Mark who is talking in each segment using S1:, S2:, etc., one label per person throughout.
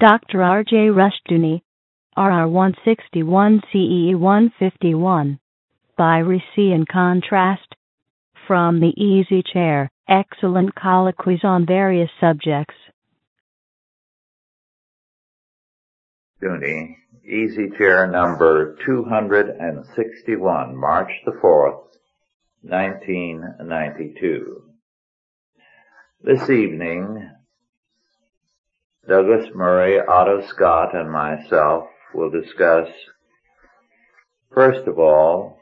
S1: Dr. R.J. Rushdoony, RR 161 CE 151. By Reci in contrast. From the Easy Chair, excellent colloquies on various subjects.
S2: Dooney, Easy Chair number 261, March the 4th, 1992. This evening, Douglas Murray, Otto Scott, and myself will discuss, first of all,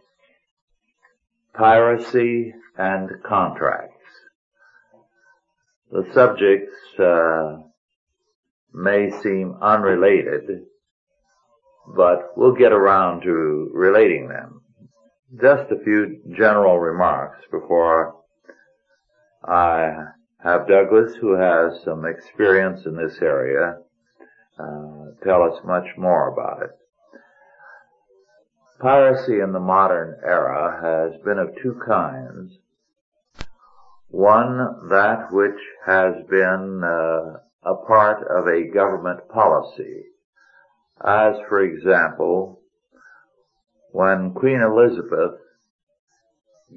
S2: piracy and contracts. The subjects uh, may seem unrelated, but we'll get around to relating them. Just a few general remarks before I have Douglas, who has some experience in this area, uh, tell us much more about it. Piracy in the modern era has been of two kinds. One, that which has been uh, a part of a government policy, as for example, when Queen Elizabeth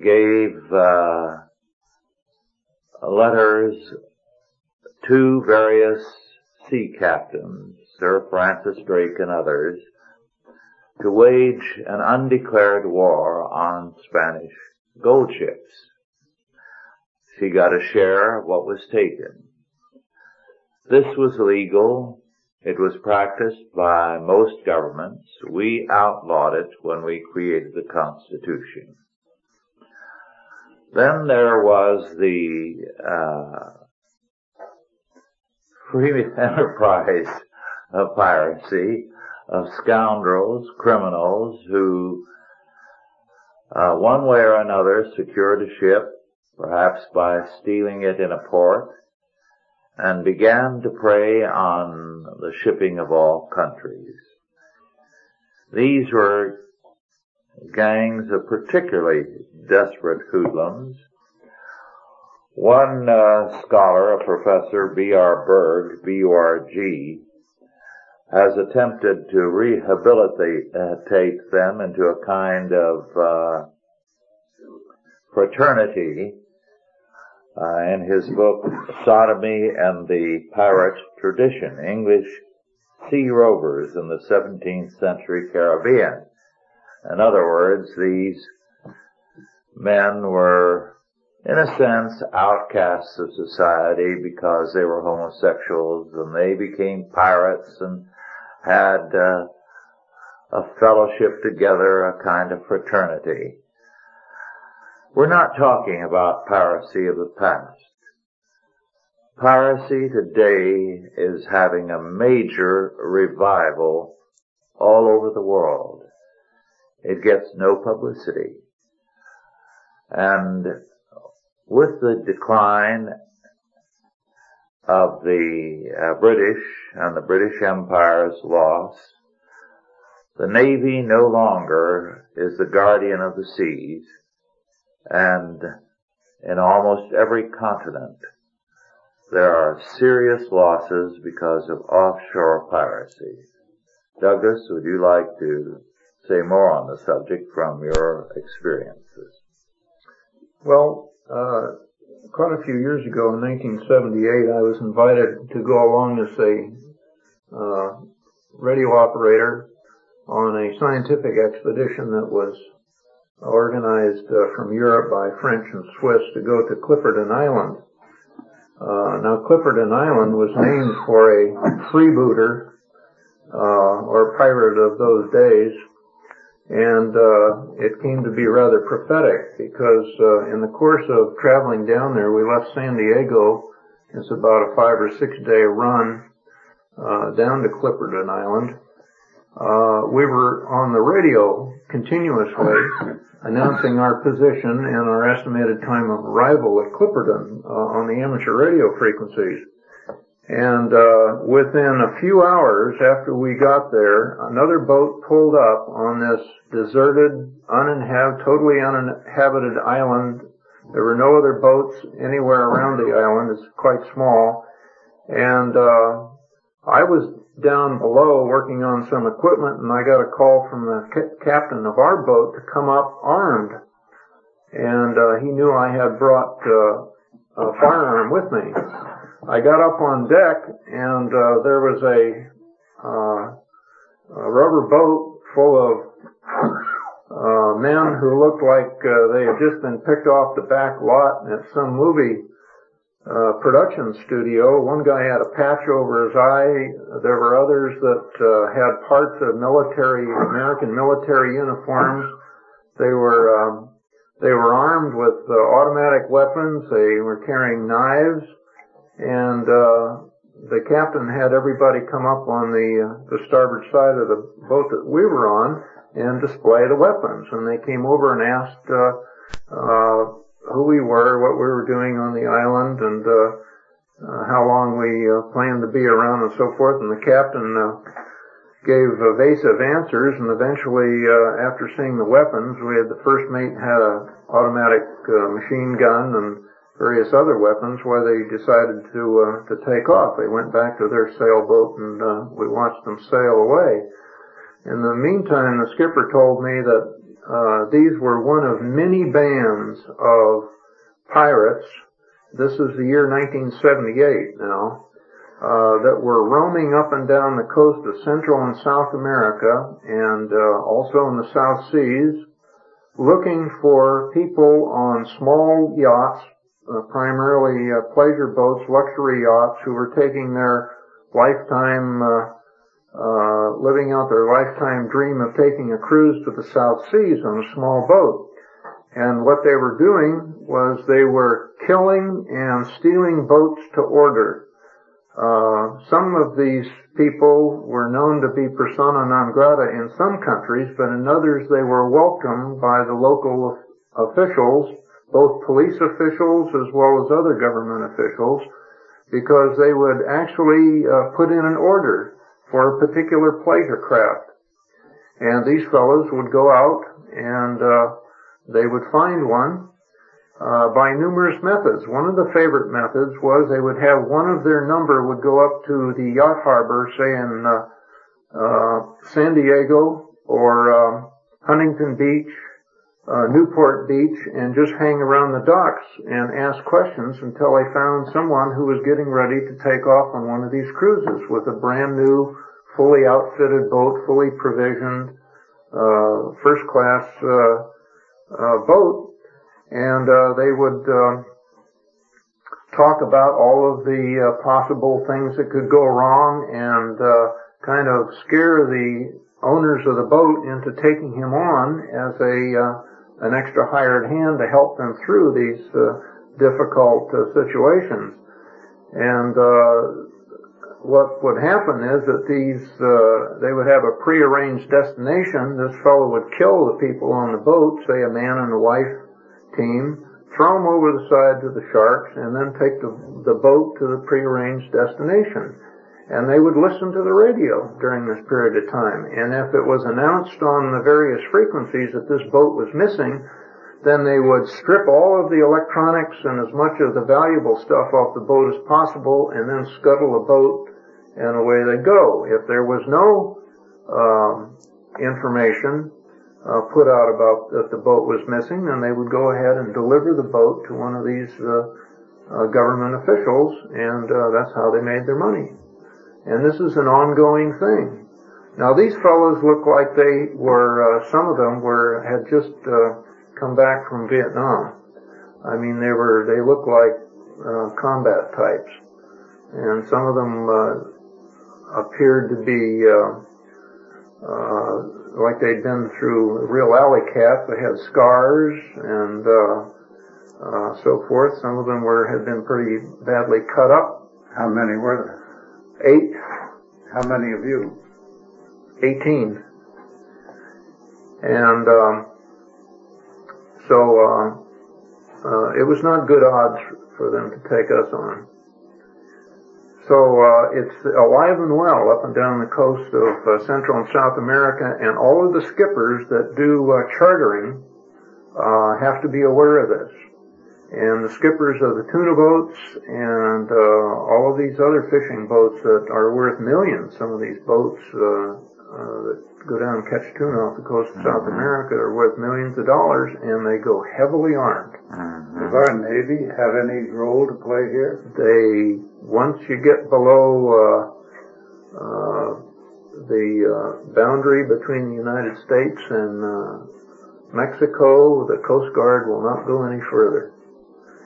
S2: gave uh, letters to various sea captains, Sir Francis Drake and others, to wage an undeclared war on Spanish gold ships. She got a share of what was taken. This was legal. It was practiced by most governments. We outlawed it when we created the Constitution. Then there was the uh, free enterprise of piracy of scoundrels, criminals who, uh, one way or another, secured a ship, perhaps by stealing it in a port, and began to prey on the shipping of all countries. These were gangs of particularly desperate hoodlums. One uh, scholar, a professor, B.R. Burg, B-U-R-G, has attempted to rehabilitate them into a kind of uh, fraternity uh, in his book Sodomy and the Pirate Tradition, English Sea Rovers in the 17th Century Caribbean. In other words, these men were, in a sense, outcasts of society because they were homosexuals and they became pirates and had uh, a fellowship together, a kind of fraternity. We're not talking about piracy of the past. Piracy today is having a major revival all over the world. It gets no publicity. And with the decline of the uh, British and the British Empire's loss, the Navy no longer is the guardian of the seas, and in almost every continent there are serious losses because of offshore piracy. Douglas, would you like to say more on the subject from your experiences?
S3: Well, uh, quite a few years ago in 1978, I was invited to go along as a uh, radio operator on a scientific expedition that was organized uh, from Europe by French and Swiss to go to Clipperton Island. Uh, now Clipperton Island was named for a freebooter uh, or pirate of those days and uh, it came to be rather prophetic because uh, in the course of traveling down there, we left San Diego. It's about a five or six day run uh, down to Clipperton Island. Uh, we were on the radio continuously announcing our position and our estimated time of arrival at Clipperton uh, on the amateur radio frequencies. And uh, within a few hours after we got there, another boat pulled up on this deserted, uninhabited, totally uninhabited island. There were no other boats anywhere around the island. It's quite small. And uh, I was down below working on some equipment and I got a call from the ca- captain of our boat to come up armed. And uh, he knew I had brought uh, a firearm with me. I got up on deck and uh, there was a, uh, a rubber boat full of uh, men who looked like uh, they had just been picked off the back lot at some movie uh, production studio. One guy had a patch over his eye. There were others that uh, had parts of military American military uniforms. They were um, they were armed with uh, automatic weapons. They were carrying knives and uh, the captain had everybody come up on the uh, the starboard side of the boat that we were on and display the weapons. And they came over and asked uh, uh, who we were, what we were doing on the island, and uh, uh, how long we uh, planned to be around, and so forth. And the captain uh, gave evasive answers, and eventually, uh, after seeing the weapons, we had the first mate had a automatic uh, machine gun and various other weapons where they decided to uh, to take off. They went back to their sailboat and uh, we watched them sail away. In the meantime, the skipper told me that uh, these were one of many bands of pirates. This is the year 1978 now. Uh, that were roaming up and down the coast of Central and South America and uh, also in the South Seas looking for people on small yachts uh, primarily uh, pleasure boats, luxury yachts, who were taking their lifetime, uh, uh, living out their lifetime dream of taking a cruise to the South Seas on a small boat. And what they were doing was they were killing and stealing boats to order. Uh, some of these people were known to be persona non grata in some countries, but in others they were welcomed by the local officials both police officials as well as other government officials because they would actually uh, put in an order for a particular pleasure craft. And these fellows would go out and uh, they would find one uh, by numerous methods. One of the favorite methods was they would have one of their number would go up to the yacht harbor, say in uh, uh, San Diego or um, Huntington Beach uh, Newport Beach and just hang around the docks and ask questions until I found someone who was getting ready to take off on one of these cruises with a brand new, fully outfitted boat, fully provisioned, uh, first class uh, uh boat, and uh, they would um, talk about all of the uh, possible things that could go wrong and kind of scare the owners of the boat into taking him on as a an extra hired hand to help them through these uh, difficult uh, situations. And uh, what would happen is that these uh, they would have a prearranged destination. This fellow would kill the people on the boat, say a man and a wife team, throw them over the side to the sharks, and then take the, the boat to the prearranged destination and they would listen to the radio during this period of time. And if it was announced on the various frequencies that this boat was missing, then they would strip all of the electronics and as much of the valuable stuff off the boat as possible and then scuttle the boat and away they go. If there was no um, information uh, put out about that the boat was missing, then they would go ahead and deliver the boat to one of these uh, uh, government officials, and uh, that's how they made their money. And this is an ongoing thing. Now these fellows look like they were, uh, some of them were, had just, uh, come back from Vietnam. I mean, they were, they looked like, uh, combat types. And some of them, uh, appeared to be, uh, uh, like they'd been through real alley cats. They had scars and, so forth. Some of them were, had been pretty badly cut up.
S4: How many were there?
S3: Eight.
S4: How many of you?
S3: Eighteen. And um, so uh, uh, it was not good odds for them to take us on. So uh, it's alive and well up and down the coast of uh, Central and South America, and all of the skippers that do uh, chartering uh, have to be aware of this. And the skippers of the tuna boats and uh, all of these other fishing boats that are worth millions. Some of these boats uh, uh, that go down and catch tuna off the coast of South America are worth millions of dollars, and they go heavily armed.
S4: Does our Navy have any role to play here?
S3: They once you get below uh, uh, the uh, boundary between the United States and uh, Mexico, the Coast Guard will not go any further.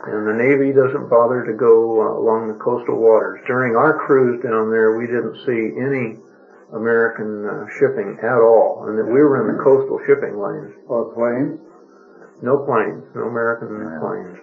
S3: And the Navy doesn't bother to go uh, along the coastal waters. During our cruise down there, we didn't see any American uh, shipping at all, and that we were in the coastal shipping lanes.
S4: Or planes?
S3: No planes, no American planes.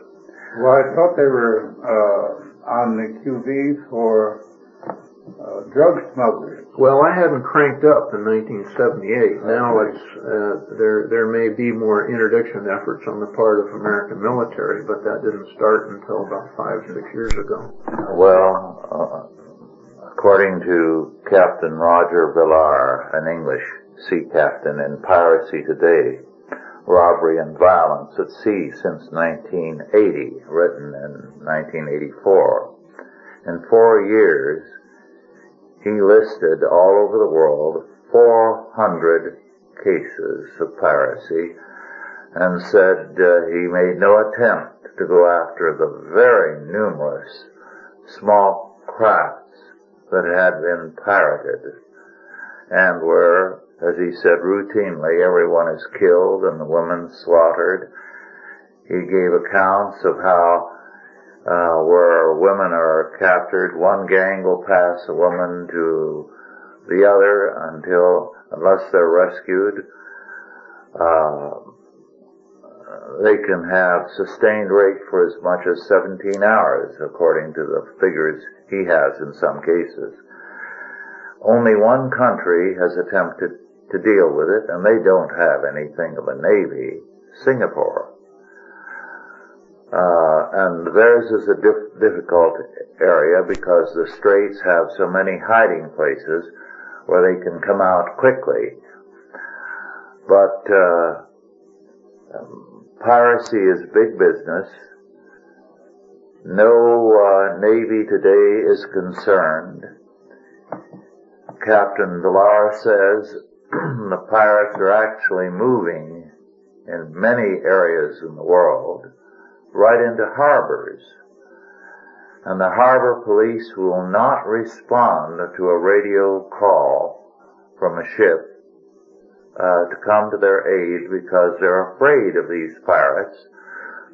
S4: Well, I thought they were uh, on the qui vive for uh, drug smugglers.
S3: Well, I haven't cranked up in 1978. Now it's uh, there. There may be more interdiction efforts on the part of American military, but that didn't start until about five, six years ago.
S2: Well, uh, according to Captain Roger Villar, an English sea captain in Piracy Today, Robbery and Violence at Sea since 1980, written in 1984. In four years, he listed all over the world 400 cases of piracy and said uh, he made no attempt to go after the very numerous small crafts that had been pirated and where, as he said, routinely everyone is killed and the women slaughtered. He gave accounts of how uh, where women are captured, one gang will pass a woman to the other until, unless they're rescued, uh, they can have sustained rape for as much as 17 hours, according to the figures he has in some cases. Only one country has attempted to deal with it, and they don't have anything of a navy, Singapore. Uh, and theirs is a dif- difficult area because the straits have so many hiding places where they can come out quickly. But uh, um, piracy is big business. No uh, navy today is concerned. Captain Villar says the pirates are actually moving in many areas in the world right into harbors. And the harbor police will not respond to a radio call from a ship uh, to come to their aid because they're afraid of these pirates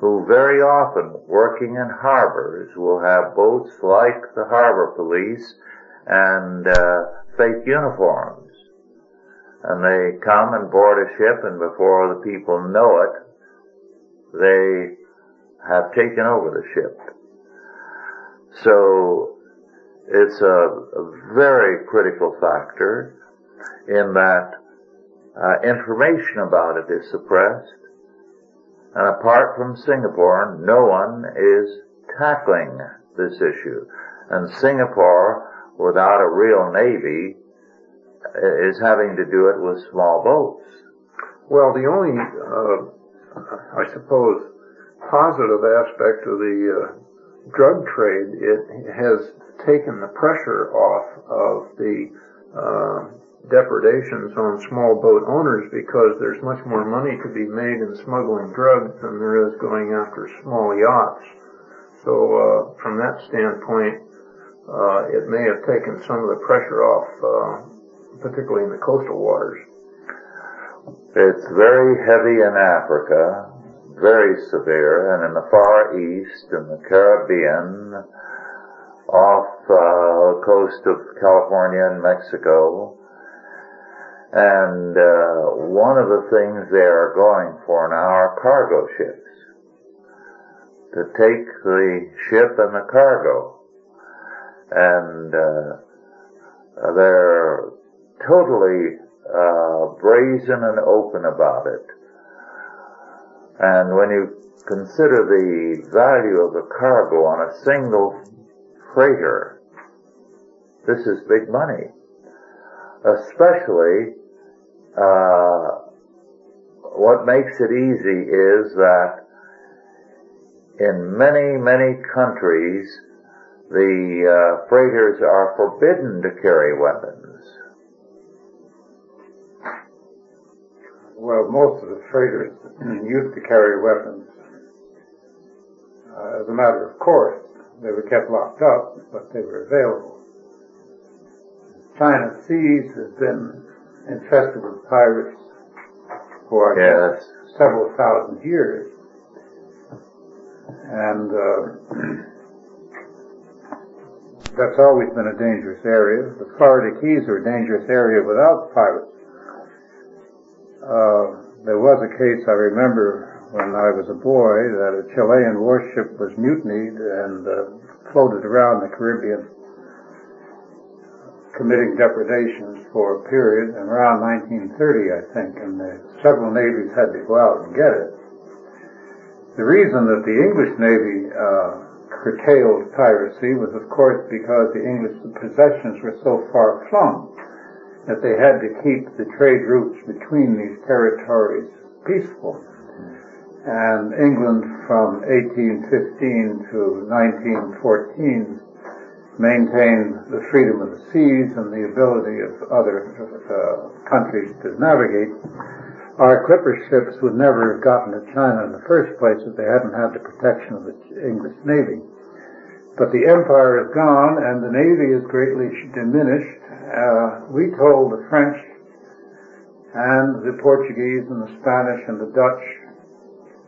S2: who very often working in harbors will have boats like the harbor police and uh, fake uniforms. And they come and board a ship and before the people know it, they have taken over the ship. So it's a, very critical factor in that uh, information about it is suppressed, and apart from Singapore, no one is tackling this issue. And Singapore, without a real navy, is having to do it with small boats.
S3: Well, the only, uh, I suppose, positive aspect of the uh, drug trade, it has taken the pressure off of the uh, depredations on small boat owners because there's much more money to be made in smuggling drugs than there is going after small yachts. So uh, from that standpoint, uh, it may have taken some of the pressure off, uh, particularly in the coastal waters.
S2: It's very heavy in Africa very severe, and in the Far East in the Caribbean, off uh, the coast of California and Mexico. And uh, one of the things they are going for now are cargo ships. To take the ship and the cargo. And uh, they're totally uh, brazen and open about it. And when you consider the value of the cargo on a single freighter, this is big money. Especially, uh, what makes it easy is that in many, many countries, the uh, freighters are forbidden to carry weapons.
S4: Well, most of the freighters used to carry weapons. Uh, as a matter of course, they were kept locked up, but they were available. China seas has been infested with pirates for
S2: yes.
S4: several thousand years. And uh, that's always been a dangerous area. The Florida Keys are a dangerous area without pirates. Uh, there was a case I remember when I was a boy that a Chilean warship was mutinied and uh, floated around the Caribbean committing depredations for a period and around 1930 I think and the, several navies had to go out and get it. The reason that the English Navy uh, curtailed piracy was of course because the English possessions were so far flung that they had to keep the trade routes between these territories peaceful and England from 1815 to 1914 maintained the freedom of the seas and the ability of other uh, countries to navigate, our clipper ships would never have gotten to China in the first place if they hadn't had the protection of the English Navy. But the empire is gone and the Navy is greatly diminished. Uh, we told the French and the Portuguese and the Spanish and the Dutch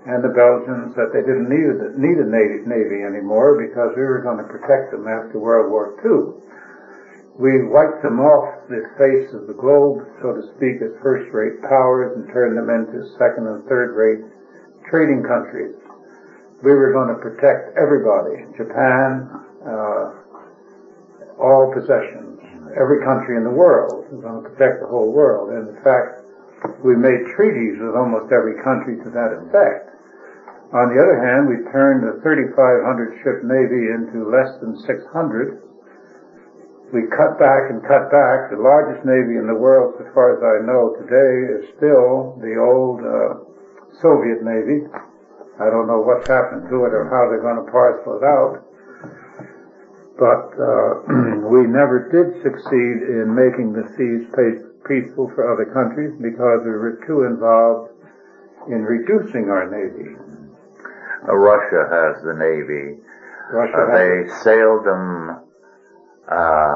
S4: and the Belgians that they didn't need, need a navy anymore because we were going to protect them after World War II. We wiped them off the face of the globe, so to speak, as first-rate powers and turned them into second and third-rate trading countries. We were going to protect everybody, Japan, uh, all possessions, every country in the world. We were going to protect the whole world. And in fact, we made treaties with almost every country to that effect. On the other hand, we turned a 3,500 ship navy into less than 600. We cut back and cut back. The largest navy in the world, as far as I know today, is still the old uh, Soviet Navy. I don't know what's happened to it or how they're going to parcel it out. But uh, we never did succeed in making the seas peaceful for other countries because we were too involved in reducing our navy.
S2: Uh, Russia has the Navy.
S4: Russia
S2: uh, they sailed them uh,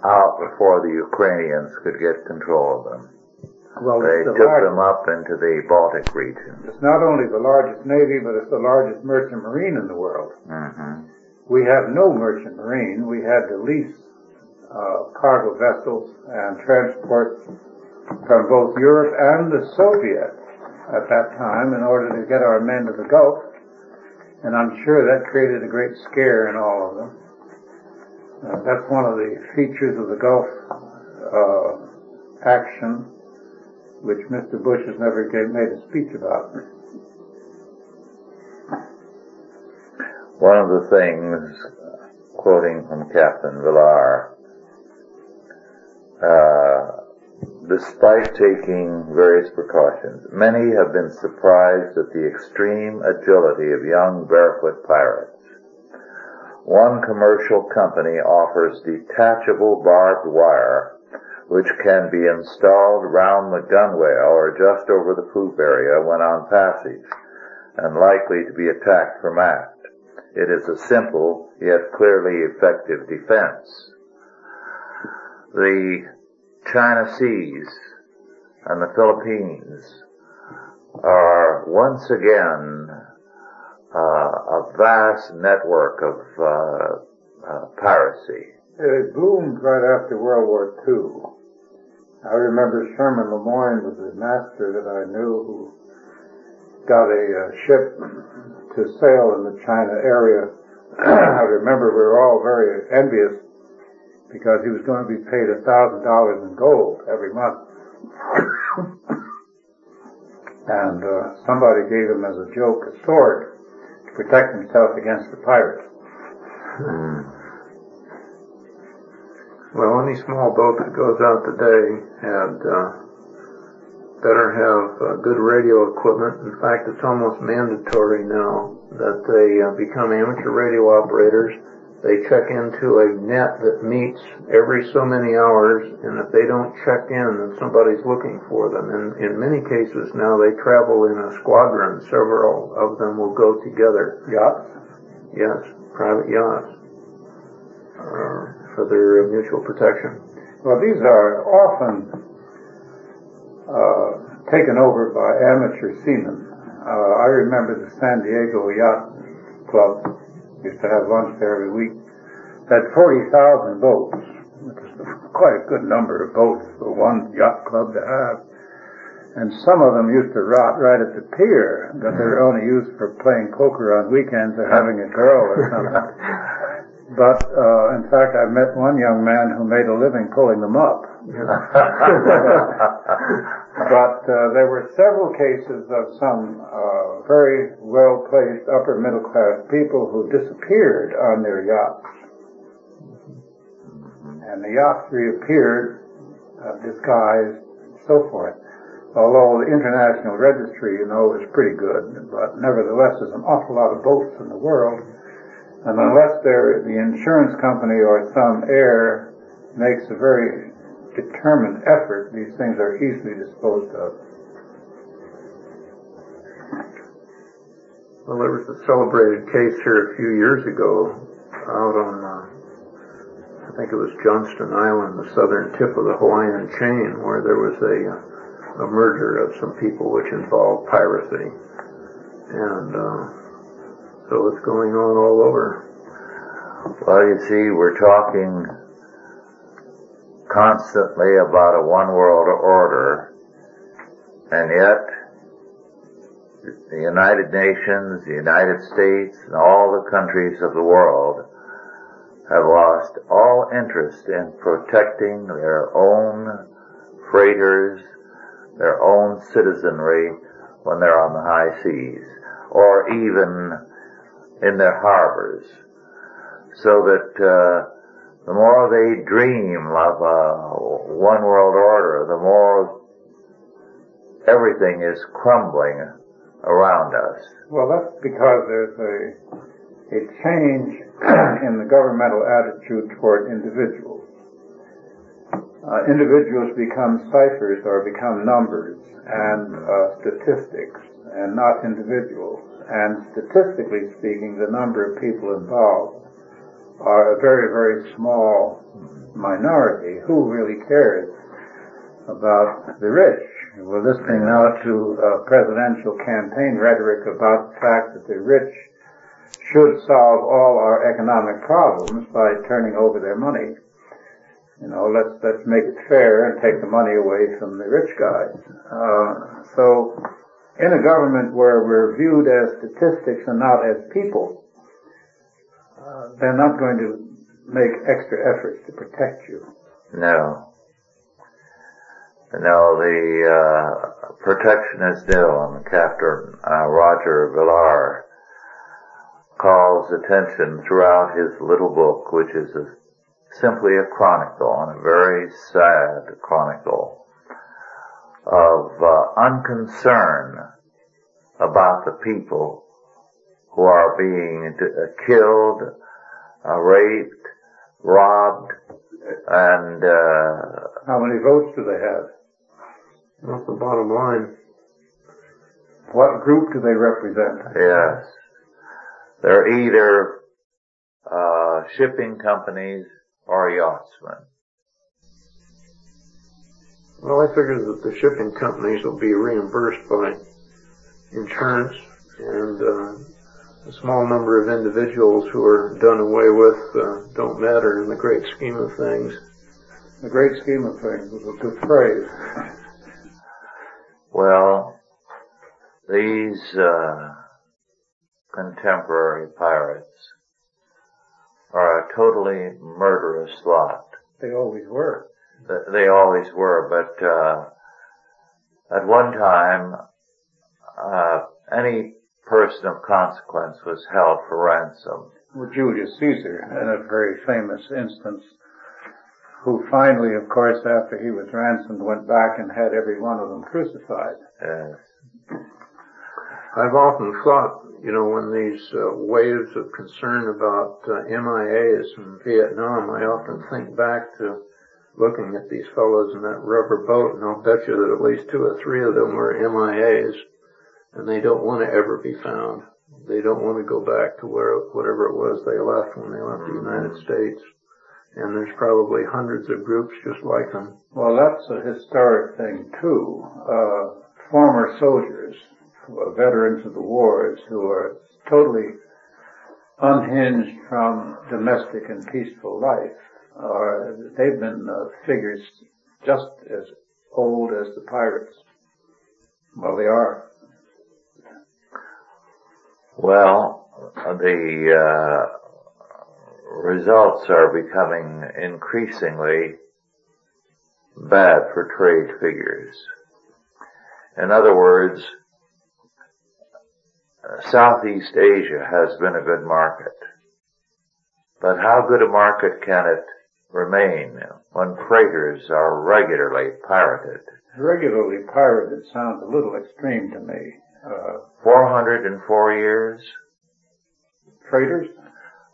S2: out before the Ukrainians could get control of them.
S4: Well,
S2: they
S4: the
S2: took
S4: largest,
S2: them up into the Baltic region.
S4: It's not only the largest navy, but it's the largest merchant marine in the world.
S2: Mm-hmm.
S4: We have no merchant marine. We had to lease uh, cargo vessels and transport from both Europe and the Soviet at that time in order to get our men to the Gulf and I'm sure that created a great scare in all of them. Uh, that's one of the features of the Gulf uh, action, which Mr. Bush has never made a speech about.
S2: One of the things, quoting from Captain Villar, uh, Despite taking various precautions, many have been surprised at the extreme agility of young barefoot pirates. One commercial company offers detachable barbed wire which can be installed round the gunwale or just over the poop area when on passage and likely to be attacked from aft. It is a simple yet clearly effective defense. The China Seas and the Philippines are once again uh, a vast network of uh, uh, piracy.
S4: It bloomed right after World War II. I remember Sherman Lemoyne was a master that I knew who got a uh, ship to sail in the China area. I remember we were all very envious because he was going to be paid a thousand dollars in gold every month. and uh, somebody gave him as a joke a sword to protect himself against the pirates.
S3: Hmm. Well, any small boat that goes out today had uh, better have uh, good radio equipment. In fact, it's almost mandatory now that they uh, become amateur radio operators. They check into a net that meets every so many hours, and if they don't check in, then somebody's looking for them. And in many cases now, they travel in a squadron. Several of them will go together.
S4: Yachts?
S3: Yes, private yachts uh, for their mutual protection.
S4: Well, these are often uh, taken over by amateur seamen. Uh, I remember the San Diego Yacht Club used to have lunch there every week. Had 40,000 boats, which is quite a good number of boats for one yacht club to have. And some of them used to rot right at the pier, but they were only used for playing poker on weekends or having a girl or something. but uh, in fact, I met one young man who made a living pulling them up. but uh, there were several cases of some uh, very well placed upper middle class people who disappeared on their yachts. And the yachts reappeared, uh, disguised, and so forth. Although the international registry, you know, is pretty good, but nevertheless, there's an awful lot of boats in the world. And unless the insurance company or some heir makes a very determined effort, these things are easily disposed of.
S3: Well, there was a celebrated case here a few years ago out on, uh, I think it was Johnston Island, the southern tip of the Hawaiian chain, where there was a, uh, a murder of some people which involved piracy. And, uh, so it's going on all over.
S2: Well, you see, we're talking constantly about a one world order, and yet the United Nations, the United States, and all the countries of the world have lost all interest in protecting their own freighters, their own citizenry when they're on the high seas, or even in their harbors. So that uh, the more they dream of a one world order, the more everything is crumbling around us.
S4: Well, that's because there's a, a change in the governmental attitude toward individuals. Uh, individuals become ciphers or become numbers and uh, statistics and not individuals. And statistically speaking, the number of people involved are a very, very small minority. Who really cares about the rich? We're listening now to a presidential campaign rhetoric about the fact that the rich should solve all our economic problems by turning over their money. You know, let's let's make it fair and take the money away from the rich guys. Uh, so, in a government where we're viewed as statistics and not as people, they're not going to make extra efforts to protect you.
S2: No. No, the uh, protectionist Dillon, Captain uh, Roger Villar, calls attention throughout his little book, which is a, simply a chronicle, and a very sad chronicle, of uh, unconcern about the people who are being uh, killed, uh, raped, robbed, and uh,
S4: how many votes do they have?
S3: That's the bottom line.
S4: What group do they represent?
S2: Yes, they're either uh, shipping companies or yachtsmen.
S3: Well, I figure that the shipping companies will be reimbursed by insurance and uh, a small number of individuals who are done away with uh, don't matter in the great scheme of things.
S4: The great scheme of things is a good phrase.
S2: Well, these uh, contemporary pirates are a totally murderous lot.
S4: They always were.
S2: They always were, but uh, at one time, uh, any person of consequence was held for ransom.
S4: Well, Julius Caesar, in a very famous instance, who finally, of course, after he was ransomed, went back and had every one of them crucified.
S2: Yes.
S3: I've often thought you know, when these uh, waves of concern about uh, MIAs in Vietnam, I often think back to looking at these fellows in that rubber boat, and I'll bet you that at least two or three of them were MIAs, and they don't want to ever be found. They don't want to go back to where whatever it was they left when they left the United mm-hmm. States. And there's probably hundreds of groups just like them.
S4: Well, that's a historic thing too. Uh, former soldiers veterans of the wars who are totally unhinged from domestic and peaceful life. Are, they've been uh, figures just as old as the pirates. Well, they are.
S2: Well, the uh, results are becoming increasingly bad for trade figures. In other words, Southeast Asia has been a good market. But how good a market can it remain when freighters are regularly pirated?
S4: Regularly pirated sounds a little extreme to me.
S2: Uh, 404 years?
S4: Freighters?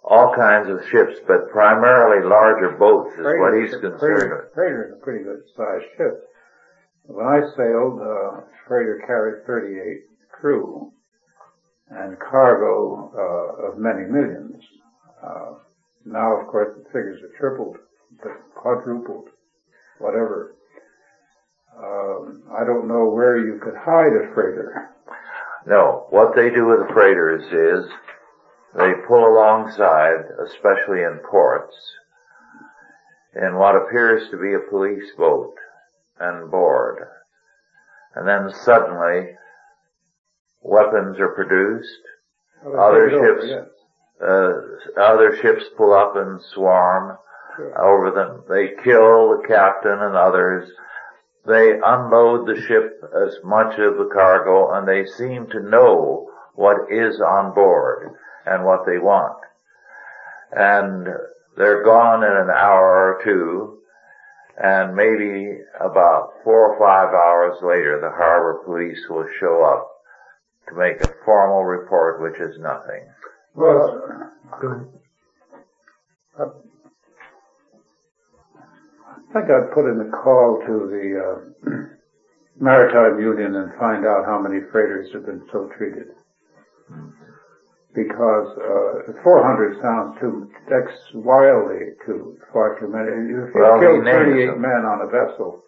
S2: All kinds of ships, but primarily larger boats is
S4: freighters,
S2: what he's concerned
S4: with. Freighter is a pretty good sized ship. When I sailed, uh, freighter carried 38 crew and cargo uh, of many millions. Uh, now, of course, the figures are tripled, quadrupled, whatever. Uh, I don't know where you could hide a freighter.
S2: No, what they do with the freighters is they pull alongside, especially in ports, in what appears to be a police boat and board. And then suddenly weapons are produced. other ships, over, yes. uh, other ships pull up and swarm sure. over them. They kill the captain and others. They unload the ship as much of the cargo and they seem to know what is on board and what they want. And they're gone in an hour or two and maybe about four or five hours later the harbor police will show up to make a formal report, which is nothing.
S4: Well, I think I'd put in a call to the uh, Maritime Union and find out how many freighters have been so treated. Because uh, 400 sounds too, that's wildly too, far too many. If you well, kill 38 men on a vessel,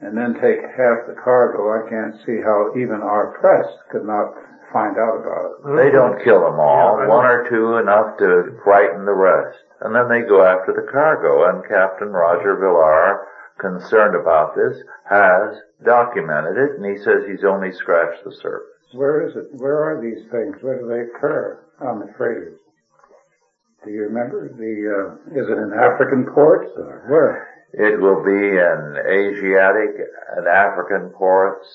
S4: and then take half the cargo, I can't see how even our press could not find out about it.
S2: They don't kill them all. Yeah, One or two enough to frighten the rest. And then they go after the cargo. And Captain Roger Villar, concerned about this, has documented it, and he says he's only scratched the surface.
S4: Where is it? Where are these things? Where do they occur on the freighters? Do you remember? The uh, is it in African ports or where?
S2: It will be in Asiatic and African ports,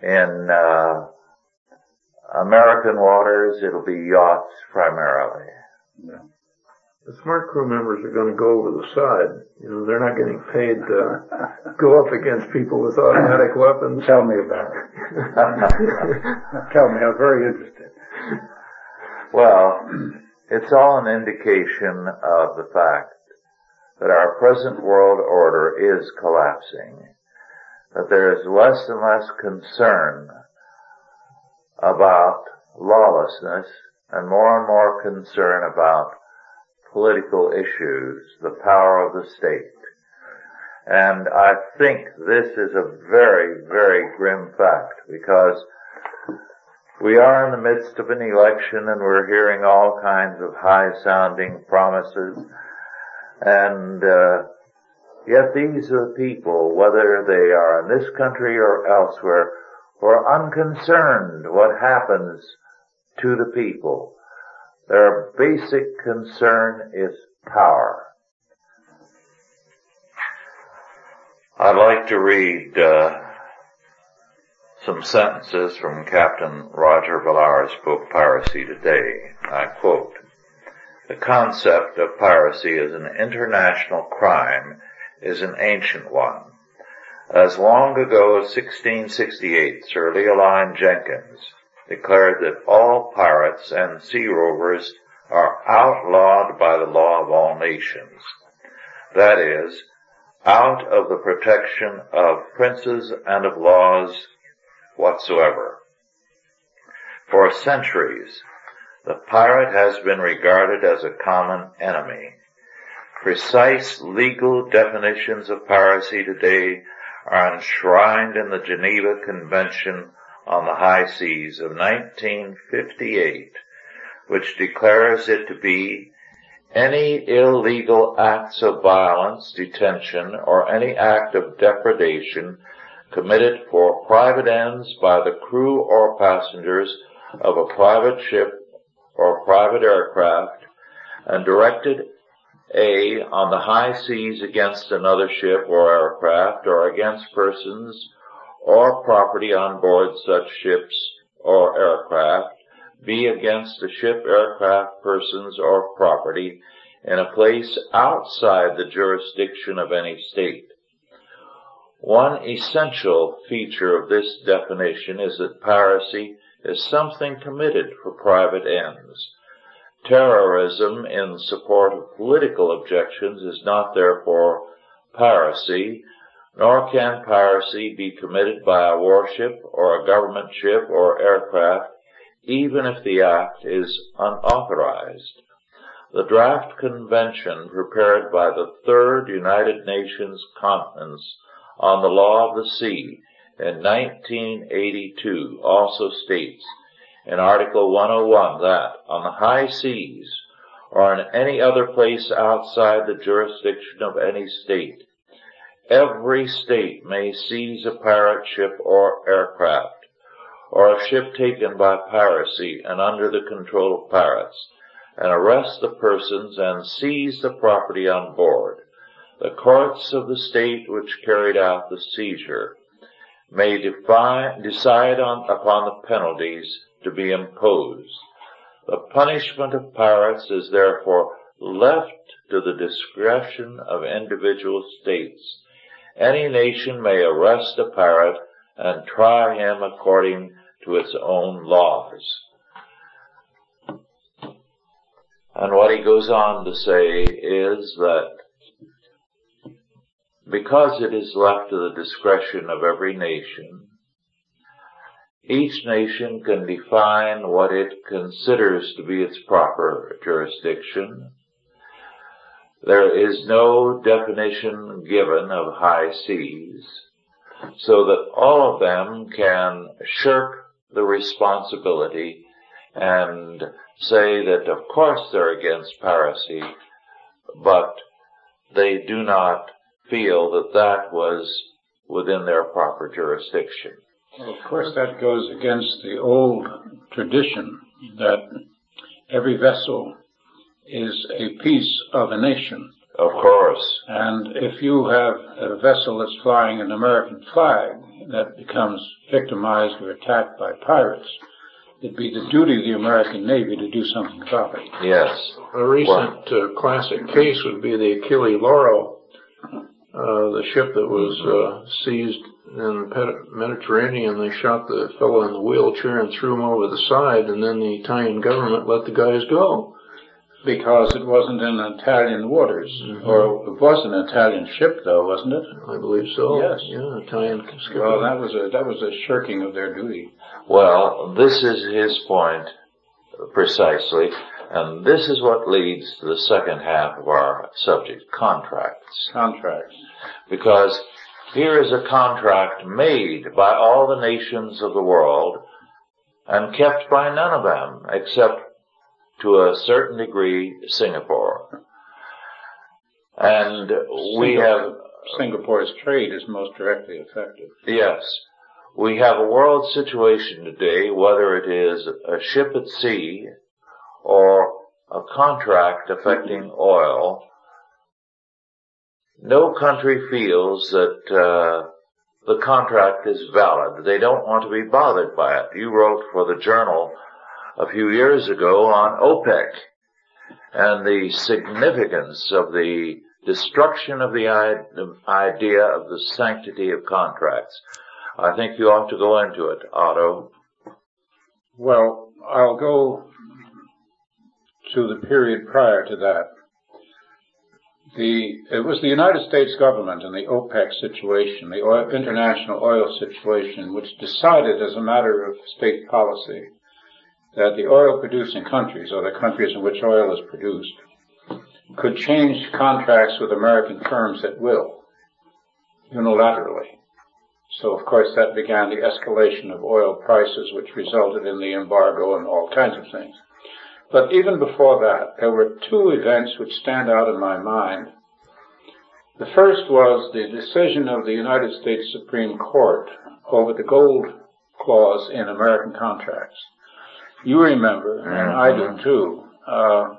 S2: in uh, American waters. It'll be yachts primarily.
S3: Yeah. The smart crew members are going to go over the side. You know, they're not getting paid to go up against people with automatic weapons.
S4: Tell me about it. Tell me, I'm very interested.
S2: Well, it's all an indication of the fact that our present world order is collapsing, that there is less and less concern about lawlessness and more and more concern about political issues, the power of the state. And I think this is a very, very grim fact because we are in the midst of an election and we're hearing all kinds of high sounding promises and uh, yet these are people, whether they are in this country or elsewhere, who are unconcerned what happens to the people. Their basic concern is power. I'd like to read uh, some sentences from Captain Roger Villar's book Piracy Today. I quote, the concept of piracy as an international crime is an ancient one. As long ago as 1668, Sir Leoline Jenkins, declared that all pirates and sea rovers are outlawed by the law of all nations. That is, out of the protection of princes and of laws whatsoever. For centuries, the pirate has been regarded as a common enemy. Precise legal definitions of piracy today are enshrined in the Geneva Convention on the High Seas of 1958, which declares it to be any illegal acts of violence, detention, or any act of depredation committed for private ends by the crew or passengers of a private ship or private aircraft and directed a, on the high seas against another ship or aircraft or against persons or property on board such ships or aircraft, be against the ship, aircraft, persons, or property in a place outside the jurisdiction of any state. One essential feature of this definition is that piracy is something committed for private ends. Terrorism in support of political objections is not therefore piracy, nor can piracy be committed by a warship or a government ship or aircraft, even if the act is unauthorized. The draft convention prepared by the Third United Nations Conference on the Law of the Sea in 1982 also states in Article 101 that on the high seas or in any other place outside the jurisdiction of any state, every state may seize a pirate ship or aircraft, or a ship taken by piracy and under the control of pirates, and arrest the persons and seize the property on board. The courts of the state which carried out the seizure may define, decide on, upon the penalties to be imposed. The punishment of pirates is therefore left to the discretion of individual states. Any nation may arrest a pirate and try him according to its own laws. And what he goes on to say is that because it is left to the discretion of every nation, each nation can define what it considers to be its proper jurisdiction. There is no definition given of high seas, so that all of them can shirk the responsibility and say that of course they're against piracy, but they do not feel that that was within their proper jurisdiction.
S4: Well, of course, that goes against the old tradition that every vessel is a piece of a nation.
S2: Of course.
S4: And if you have a vessel that's flying an American flag that becomes victimized or attacked by pirates, it'd be the duty of the American Navy to do something about it.
S2: Yes.
S3: A recent uh, classic case would be the Achille Lauro, uh, the ship that was uh, seized in the Mediterranean, they shot the fellow in the wheelchair and threw him over the side, and then the Italian government let the guys go.
S4: Because it wasn't in Italian waters. Mm-hmm. Or it was an Italian ship though, wasn't it?
S3: I believe so.
S4: Yes.
S3: Yeah, Italian skipper.
S4: Well, that was a, that was a shirking of their duty.
S2: Well, this is his point, precisely. And this is what leads to the second half of our subject, contracts.
S4: Contracts.
S2: Because here is a contract made by all the nations of the world and kept by none of them except to a certain degree Singapore. And we have
S4: Singapore's trade is most directly affected.
S2: Yes. We have a world situation today, whether it is a ship at sea or a contract affecting oil, no country feels that uh, the contract is valid. They don't want to be bothered by it. You wrote for the journal a few years ago on OPEC and the significance of the destruction of the idea of the sanctity of contracts. I think you ought to go into it, Otto.
S4: Well, I'll go to the period prior to that. The, it was the United States government and the OPEC situation, the oil, international oil situation, which decided as a matter of state policy that the oil producing countries, or the countries in which oil is produced, could change contracts with American firms at will, unilaterally. So of course that began the escalation of oil prices, which resulted in the embargo and all kinds of things. But even before that, there were two events which stand out in my mind. The first was the decision of the United States Supreme Court over the gold clause in American contracts. You remember, and I do mm-hmm. too, uh,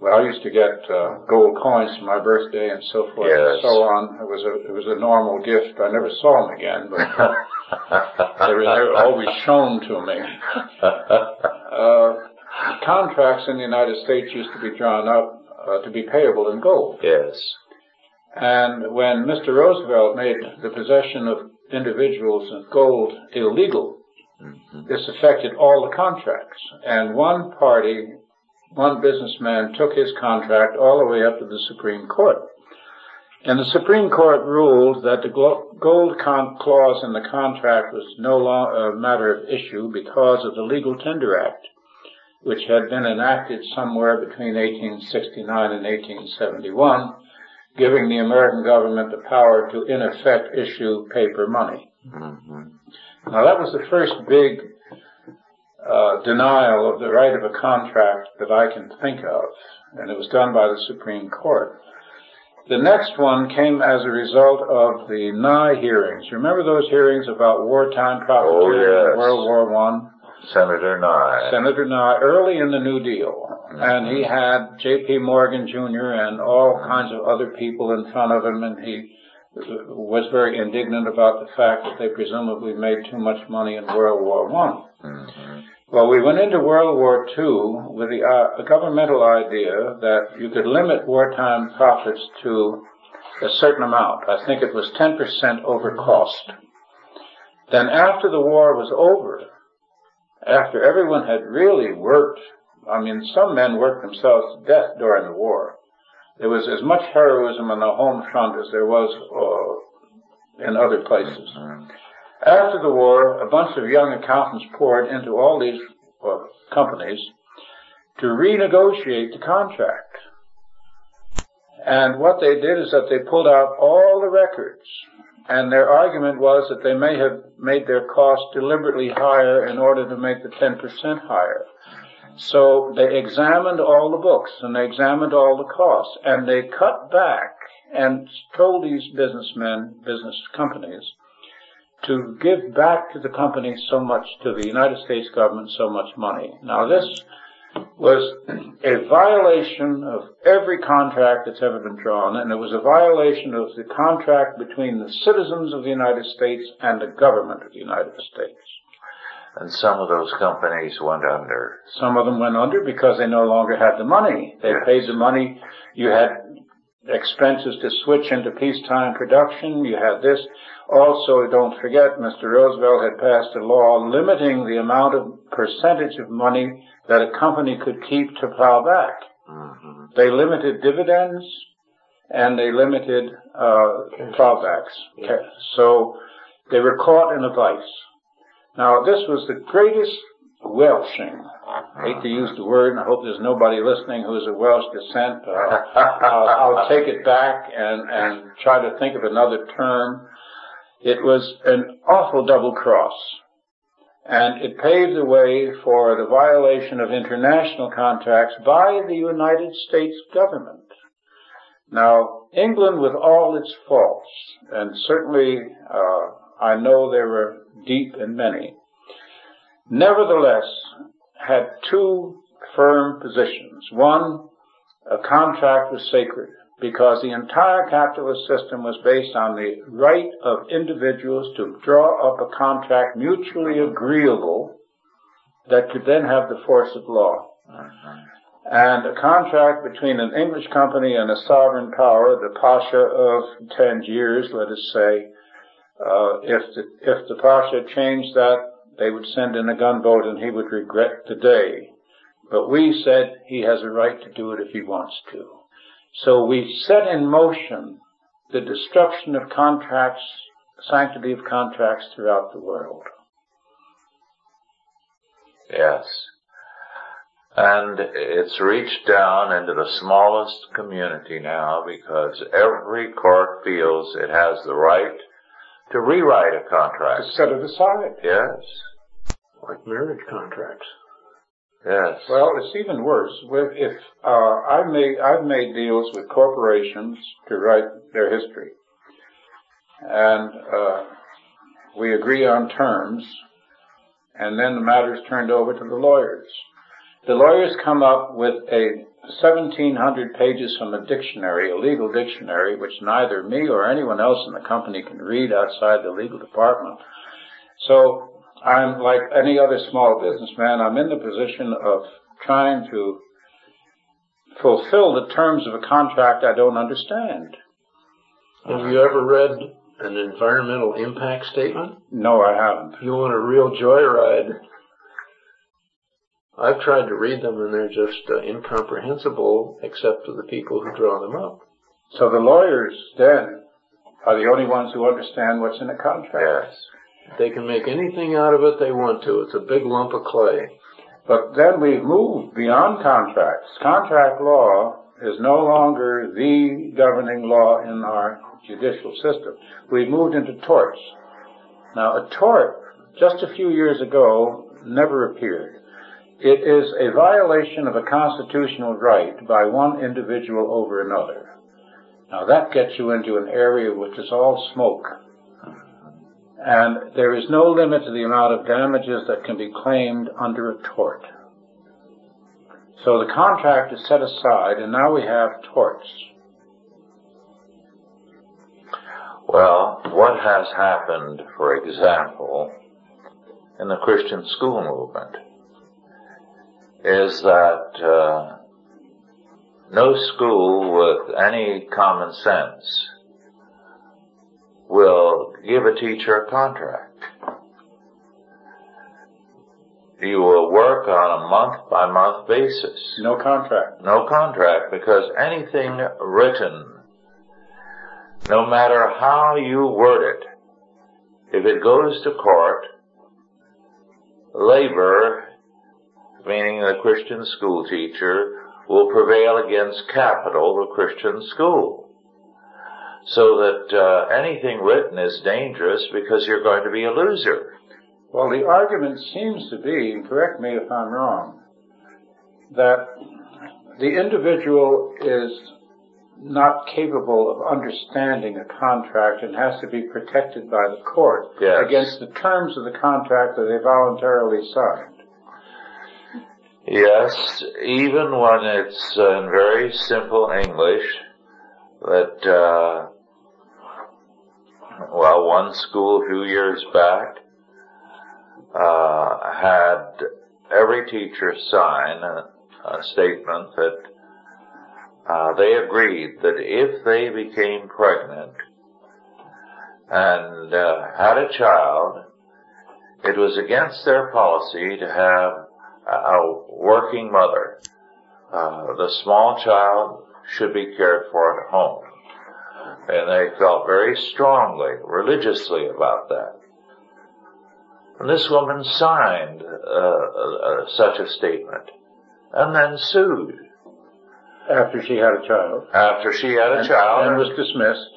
S4: well, I used to get uh, gold coins for my birthday and so forth
S2: yes.
S4: and so on. It was a it was a normal gift. I never saw them again, but they, were, they were always shown to me. Uh, contracts in the United States used to be drawn up uh, to be payable in gold.
S2: Yes.
S4: And when Mr. Roosevelt made the possession of individuals of gold illegal, mm-hmm. this affected all the contracts. And one party one businessman took his contract all the way up to the Supreme Court. And the Supreme Court ruled that the gold clause in the contract was no longer a matter of issue because of the Legal Tender Act, which had been enacted somewhere between 1869 and 1871, giving the American government the power to in effect issue paper money. Mm-hmm. Now that was the first big uh, denial of the right of a contract that I can think of, and it was done by the Supreme Court. The next one came as a result of the Nye hearings. Remember those hearings about wartime profiteering
S2: oh, yes.
S4: in World War One?
S2: Senator Nye.
S4: Senator Nye, early in the New Deal. Mm-hmm. And he had J.P. Morgan Jr. and all kinds of other people in front of him, and he was very indignant about the fact that they presumably made too much money in World War One. Mm-hmm. Well, we went into World War II with the uh, governmental idea that you could limit wartime profits to a certain amount. I think it was 10% over cost. Then after the war was over, after everyone had really worked, I mean, some men worked themselves to death during the war. There was as much heroism on the home front as there was uh, in other places. Mm-hmm. After the war, a bunch of young accountants poured into all these uh, companies to renegotiate the contract. And what they did is that they pulled out all the records, and their argument was that they may have made their costs deliberately higher in order to make the 10% higher. So they examined all the books and they examined all the costs and they cut back and told these businessmen, business companies, to give back to the company so much, to the United States government so much money. Now this was a violation of every contract that's ever been drawn, and it was a violation of the contract between the citizens of the United States and the government of the United States.
S2: And some of those companies went under.
S4: Some of them went under because they no longer had the money. They yes. paid the money. You had expenses to switch into peacetime production. You had this. Also, don't forget, Mr. Roosevelt had passed a law limiting the amount of percentage of money that a company could keep to plow back. Mm-hmm. They limited dividends and they limited uh, plowbacks. Yes. So they were caught in a vice. Now, this was the greatest welshing. I hate to use the word, and I hope there's nobody listening who is of Welsh descent. I'll, I'll, take it back and, and try to think of another term. It was an awful double cross. And it paved the way for the violation of international contracts by the United States government. Now, England with all its faults, and certainly uh, I know there were deep and many, nevertheless had two firm positions. One, a contract was sacred because the entire capitalist system was based on the right of individuals to draw up a contract mutually agreeable that could then have the force of law. And a contract between an English company and a sovereign power, the Pasha of Tangiers, let us say, uh, if the if the Pasha changed that they would send in a gunboat and he would regret the day. But we said he has a right to do it if he wants to. So we set in motion the destruction of contracts, sanctity of contracts throughout the world.
S2: Yes. And it's reached down into the smallest community now because every court feels it has the right to rewrite a contract.
S4: To set it aside.
S2: Yes.
S3: Like marriage contracts.
S2: Yes.
S4: Well, it's even worse. If uh, I've made I've made deals with corporations to write their history, and uh, we agree on terms, and then the matter is turned over to the lawyers. The lawyers come up with a 1700 pages from a dictionary, a legal dictionary, which neither me or anyone else in the company can read outside the legal department. So I'm like any other small businessman, I'm in the position of trying to fulfill the terms of a contract I don't understand.
S3: Have you ever read an environmental impact statement?
S4: No, I haven't.
S3: You want a real joyride? I've tried to read them and they're just uh, incomprehensible except to the people who draw them up.
S4: So the lawyers then are the only ones who understand what's in a contract.
S2: Yes.
S3: They can make anything out of it they want to. It's a big lump of clay.
S4: But then we've moved beyond contracts. Contract law is no longer the governing law in our judicial system. We've moved into torts. Now a tort, just a few years ago, never appeared. It is a violation of a constitutional right by one individual over another. Now that gets you into an area which is all smoke. And there is no limit to the amount of damages that can be claimed under a tort. So the contract is set aside and now we have torts.
S2: Well, what has happened, for example, in the Christian school movement is that uh, no school with any common sense will give a teacher a contract. You will work on a month by month basis.
S4: No contract.
S2: No contract because anything written, no matter how you word it, if it goes to court, labor, meaning the Christian school teacher, will prevail against capital, the Christian school so that uh, anything written is dangerous because you're going to be a loser.
S4: Well, the argument seems to be, and correct me if I'm wrong, that the individual is not capable of understanding a contract and has to be protected by the court
S2: yes.
S4: against the terms of the contract that they voluntarily signed.
S2: Yes, even when it's in very simple English, that, uh, well, one school a few years back, uh, had every teacher sign a, a statement that uh, they agreed that if they became pregnant and uh, had a child, it was against their policy to have a working mother. Uh, the small child should be cared for at home. And they felt very strongly, religiously about that. And this woman signed uh, uh, such a statement and then sued.
S4: After she had a child.
S2: After she had a
S4: and,
S2: child.
S4: And was dismissed.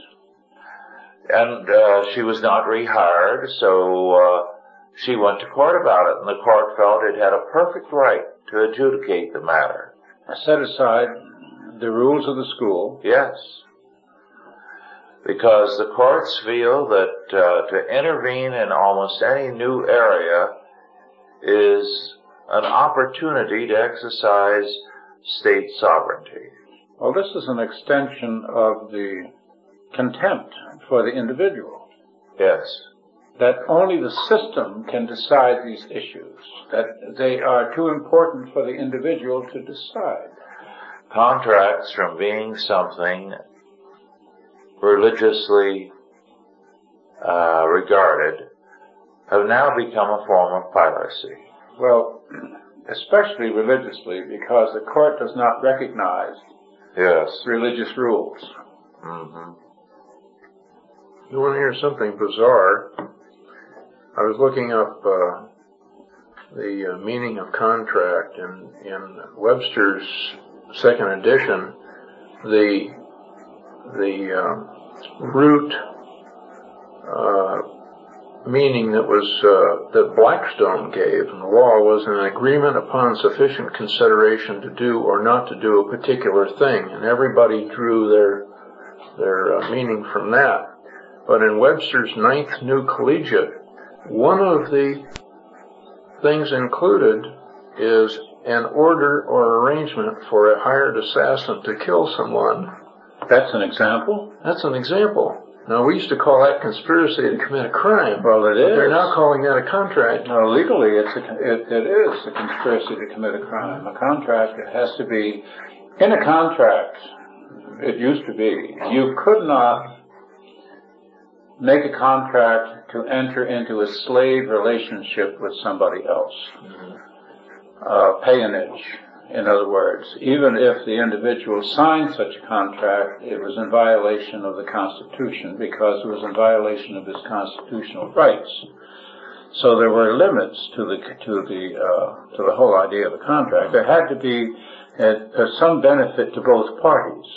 S2: And uh, she was not rehired, so uh, she went to court about it, and the court felt it had a perfect right to adjudicate the matter.
S4: I Set aside the rules of the school.
S2: Yes. Because the courts feel that uh, to intervene in almost any new area is an opportunity to exercise state sovereignty.
S4: Well, this is an extension of the contempt for the individual.
S2: Yes.
S4: That only the system can decide these issues. That they are too important for the individual to decide
S2: contracts from being something religiously uh, regarded have now become a form of piracy.
S4: Well, especially religiously, because the court does not recognize
S2: Yes.
S4: religious rules.
S2: hmm
S3: You want to hear something bizarre? I was looking up uh, the uh, meaning of contract, and in Webster's second edition, the the uh, root uh, meaning that was uh, that Blackstone gave in the law was an agreement upon sufficient consideration to do or not to do a particular thing, and everybody drew their their uh, meaning from that. But in Webster's Ninth New Collegiate, one of the things included is an order or arrangement for a hired assassin to kill someone.
S4: That's an example?
S3: That's an example. Now we used to call that conspiracy to commit a crime.
S4: Well, it is.
S3: They're now calling that a contract.
S4: No, legally, it's a, it, it is a conspiracy to commit a crime. A contract, it has to be, in a contract, it used to be, you could not make a contract to enter into a slave relationship with somebody else. Uh, peonage, in other words. Even if the individual signed such a contract, it was in violation of the Constitution because it was in violation of his constitutional rights. So there were limits to the to the uh, to the whole idea of a contract. There had to be uh, some benefit to both parties.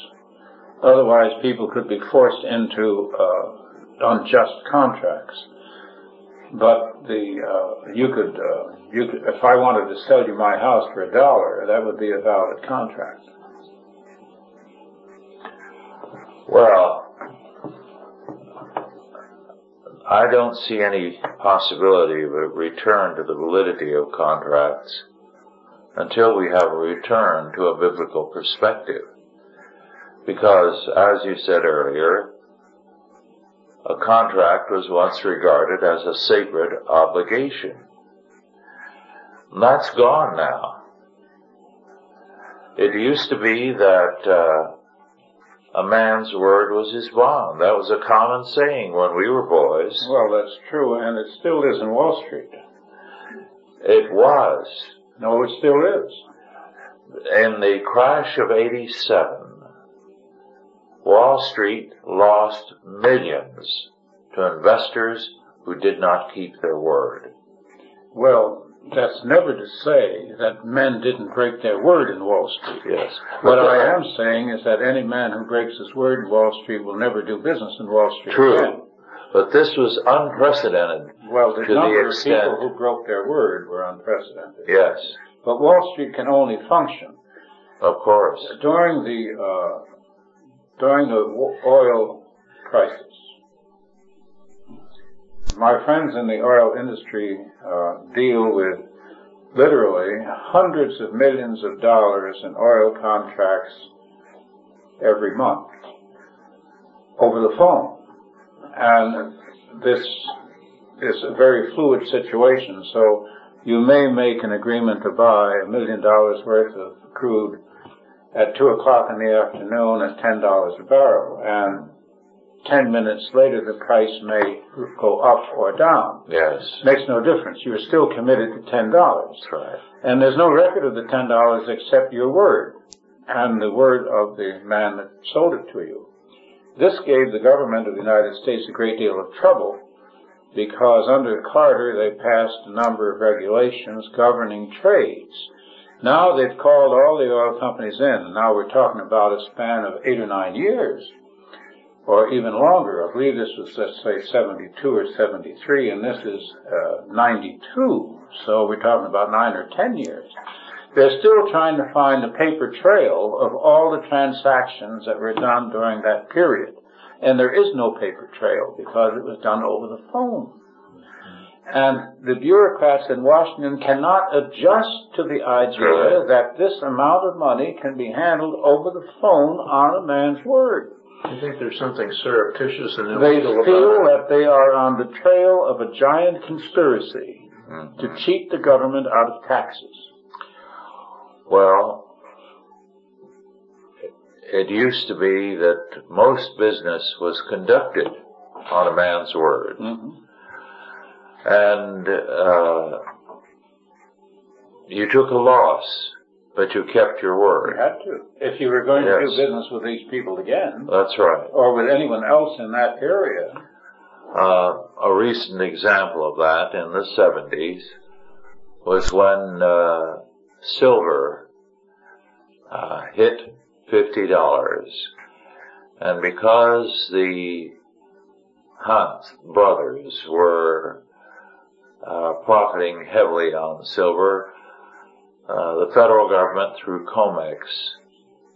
S4: Otherwise, people could be forced into uh, unjust contracts. But the uh, you could uh, you could if I wanted to sell you my house for a dollar, that would be a valid contract.
S2: Well, I don't see any possibility of a return to the validity of contracts until we have a return to a biblical perspective. Because, as you said earlier, a contract was once regarded as a sacred obligation. And that's gone now. It used to be that uh, a man's word was his bond. That was a common saying when we were boys.
S4: Well, that's true, and it still is in Wall Street.
S2: It was.
S4: No, it still is.
S2: In the crash of 87, Wall Street lost millions to investors who did not keep their word.
S4: Well, that's never to say that men didn't break their word in Wall Street.
S2: Yes.
S4: What I am saying is that any man who breaks his word in Wall Street will never do business in Wall Street
S2: True.
S4: again.
S2: But this was unprecedented.
S4: Well, the
S2: To the
S4: number
S2: extent-
S4: of people who broke their word were unprecedented.
S2: Yes,
S4: But Wall Street can only function
S2: of course.
S4: during the uh, during the oil crisis. My friends in the oil industry uh, deal with literally hundreds of millions of dollars in oil contracts every month over the phone, and this is a very fluid situation. So you may make an agreement to buy a million dollars worth of crude at two o'clock in the afternoon at ten dollars a barrel, and ten minutes later the price may go up or down.
S2: Yes,
S4: Makes no difference. You're still committed to ten dollars,
S2: that's right.
S4: and there's no record of the ten dollars except your word and the word of the man that sold it to you. This gave the government of the United States a great deal of trouble because under Carter they passed a number of regulations governing trades. Now they've called all the oil companies in, and now we're talking about a span of eight or nine years, or even longer. I believe this was, let's say, 72 or 73, and this is uh, 92, so we're talking about nine or ten years. They're still trying to find the paper trail of all the transactions that were done during that period. And there is no paper trail because it was done over the phone. And the bureaucrats in Washington cannot adjust to the idea that this amount of money can be handled over the phone on a man's word.
S3: I think there's something surreptitious and
S4: They feel that they are on the trail of a giant conspiracy
S2: Mhm.
S4: to cheat the government out of taxes.
S2: Well, it used to be that most business was conducted on a man's word.
S4: hmm
S2: and uh, you took a loss, but you kept your word.
S4: You had to. If you were going to do business with these people again,
S2: That's right.
S4: or with anyone else in that area,
S2: Uh, a recent example of that in the 70s was when uh, silver uh, hit $50. And because the Hunt brothers were uh, profiting heavily on silver, uh, the federal government through COMEX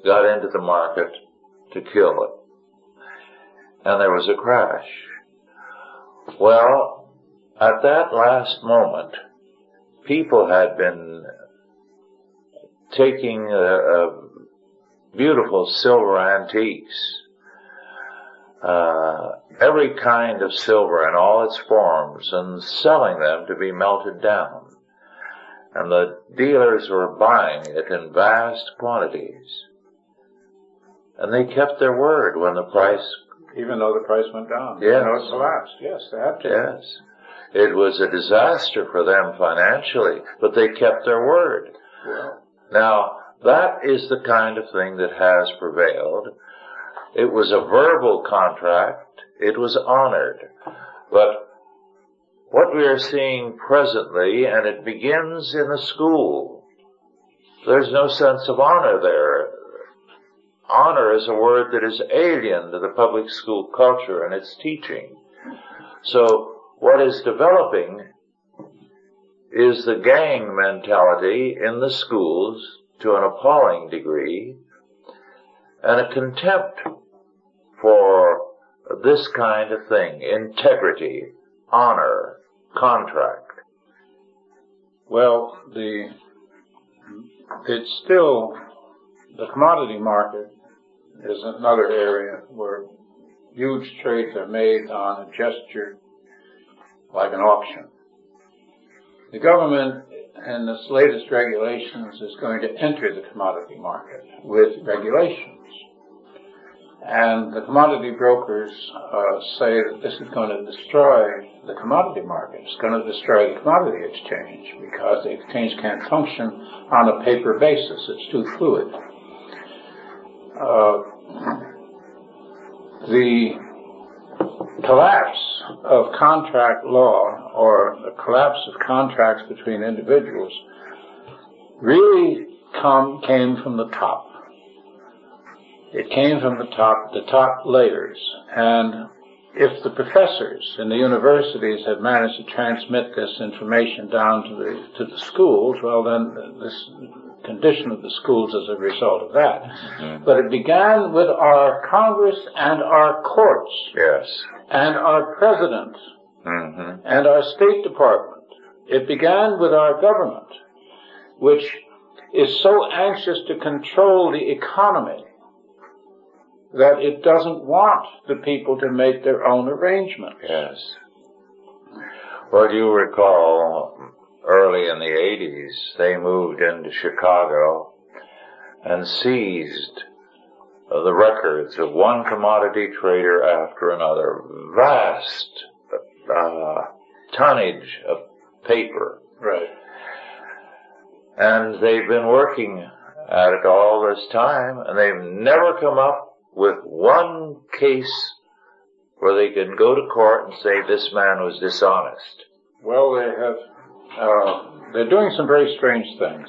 S2: got into the market to kill it. And there was a crash. Well, at that last moment, people had been taking uh, beautiful silver antiques, uh, every kind of silver in all its forms, and selling them to be melted down. And the dealers were buying it in vast quantities. And they kept their word when the price
S4: even though the price went down.
S2: Yes.
S4: You know, it collapsed. Yes, they had to.
S2: Yes. It was a disaster for them financially, but they kept their word.
S4: Well,
S2: Now, that is the kind of thing that has prevailed. It was a verbal contract. It was honored. But what we are seeing presently, and it begins in the school, there's no sense of honor there. Honor is a word that is alien to the public school culture and its teaching. So what is developing is the gang mentality in the schools to an appalling degree and a contempt for this kind of thing, integrity, honor, contract.
S4: well, the it's still the commodity market is another area where huge trades are made on a gesture like an auction. The government in its latest regulations is going to enter the commodity market with regulations. And the commodity brokers uh, say that this is going to destroy the commodity market. It's going to destroy the commodity exchange because the exchange can't function on a paper basis. It's too fluid. Uh, the collapse of contract law or the collapse of contracts between individuals really come came from the top. It came from the top, the top layers. And if the professors in the universities had managed to transmit this information down to the to the schools, well then this condition of the schools as a result of that. But it began with our Congress and our courts
S2: Yes.
S4: and our president
S2: hmm
S4: and our State Department. It began with our government, which is so anxious to control the economy that it doesn't want the people to make their own arrangements.
S2: Yes. Well, do you recall early in the 80s, they moved into Chicago and seized the records of one commodity trader after another. Vast uh, tonnage of paper.
S4: Right.
S2: And they've been working at it all this time, and they've never come up with one case where they can go to court and say this man was dishonest.
S4: Well, they have, uh, they're doing some very strange things.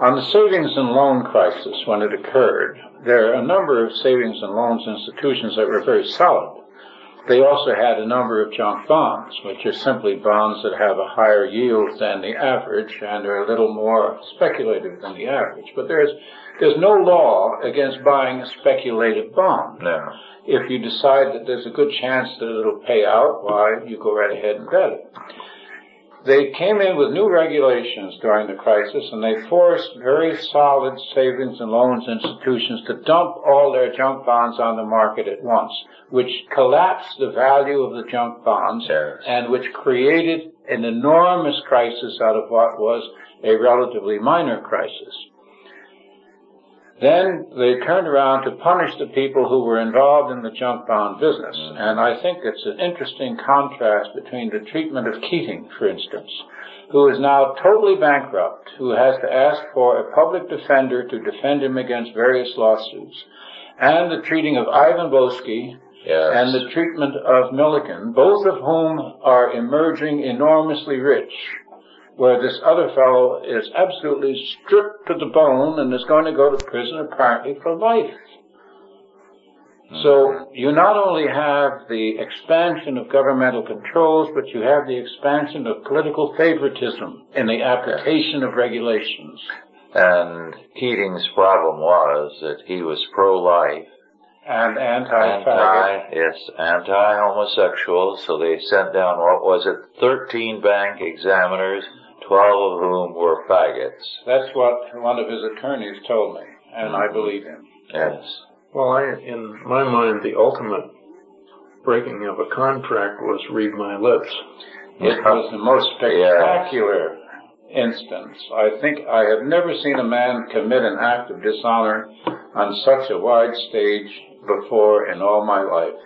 S4: On the savings and loan crisis, when it occurred, there are a number of savings and loans institutions that were very solid. They also had a number of junk bonds, which are simply bonds that have a higher yield than the average and are a little more speculative than the average. But there's, there's no law against buying a speculative bond.
S2: No.
S4: If you decide that there's a good chance that it'll pay out, why, you go right ahead and bet it. They came in with new regulations during the crisis and they forced very solid savings and loans institutions to dump all their junk bonds on the market at once, which collapsed the value of the junk bonds
S2: Yes.
S4: and which created an enormous crisis out of what was a relatively minor crisis. Then they turned around to punish the people who were involved in the junk bond business. Mm-hmm. And I think it's an interesting contrast between the treatment of Keating, for instance, who is now totally bankrupt, who has to ask for a public defender to defend him against various lawsuits, and the treating of Ivan Boesky,
S2: Yes.
S4: and the treatment of Milliken, both of whom are emerging enormously rich, where this other fellow is absolutely stripped to the bone and is going to go to prison apparently for life. So you not only have the expansion of governmental controls, but you have the expansion of political favoritism in the application of regulations.
S2: And Keating's problem was that he was pro-life,
S4: And anti-faggot.
S2: anti, yes, anti-homosexual, so they sent down, what was it, 13 bank examiners, 12 of whom were faggots.
S4: That's what one of his attorneys told me, and I mm-hmm. believe him.
S2: Yes.
S3: Well, I, in my mind, the ultimate breaking of a contract was read my lips.
S4: It was the most spectacular instance. I think I have never seen a man commit an act of dishonor on such a wide stage before in all my life.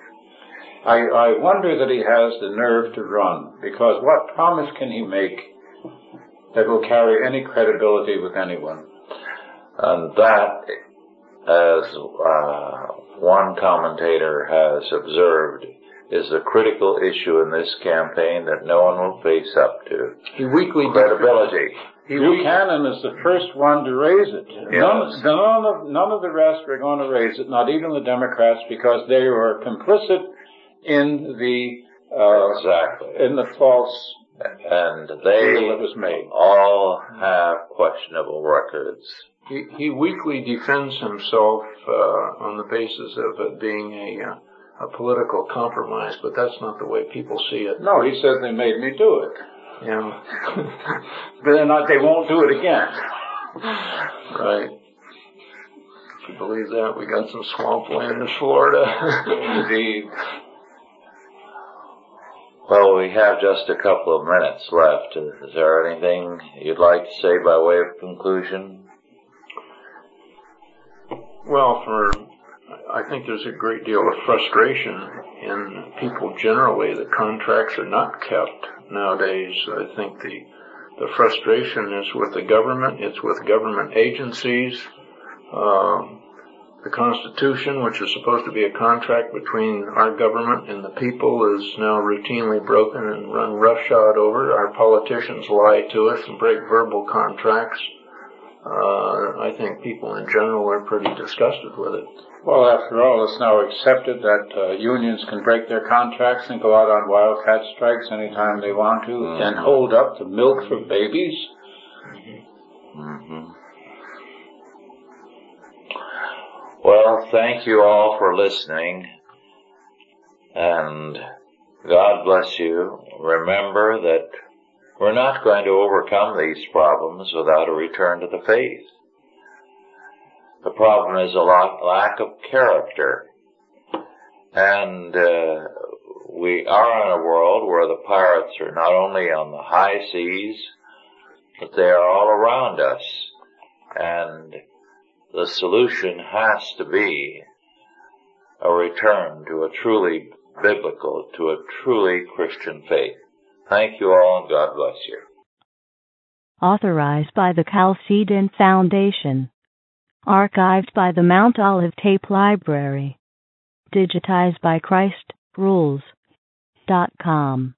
S4: I, I wonder that he has the nerve to run, because what promise can he make that will carry any credibility with anyone?
S2: And that, as uh, one commentator has observed, is a critical issue in this campaign that no one will face up to.
S3: He weakly
S2: Credibility.
S4: Buchanan is the first one to raise it. None,
S2: Yes.
S4: none, of, none of the rest are going to raise it, not even the Democrats, because they were complicit in the uh,
S2: Exactly.
S4: in the false
S2: And
S4: deal that
S2: they
S4: was made.
S2: all have questionable records.
S3: He, he weakly defends himself uh, on the basis of it being a, uh, a political compromise, but that's not the way people see it.
S4: No, he says they made me do it,
S3: And
S4: but they're not. They won't do it again.
S3: right. If you believe that, we got some swampland in Florida.
S4: Indeed.
S2: Well, we have just a couple of minutes left. Is there anything you'd like to say by way of conclusion?
S3: Well, for I think there's a great deal of frustration in people generally that contracts are not kept nowadays. I think the the frustration is with the government. It's with government agencies. Um, the Constitution, which is supposed to be a contract between our government and the people, is now routinely broken and run roughshod over. Our politicians lie to us and break verbal contracts. Uh, I think people in general are pretty disgusted with it.
S4: Well, after all, it's now accepted that uh, unions can break their contracts and go out on wildcat strikes anytime they want to, and hold up the milk for babies.
S2: hmm Well, thank you all for listening, and God bless you. Remember that we're not going to overcome these problems without a return to the faith. The problem is a lot, lack of character. And uh, we are in a world where the pirates are not only on the high seas, but they are all around us. And the solution has to be a return to a truly biblical, to a truly Christian faith. Thank you all and God bless you.
S1: Authorized by the Chalcedon Foundation. Archived by the Mount Olive Tape Library. Digitized by Christ Rules. Dot com.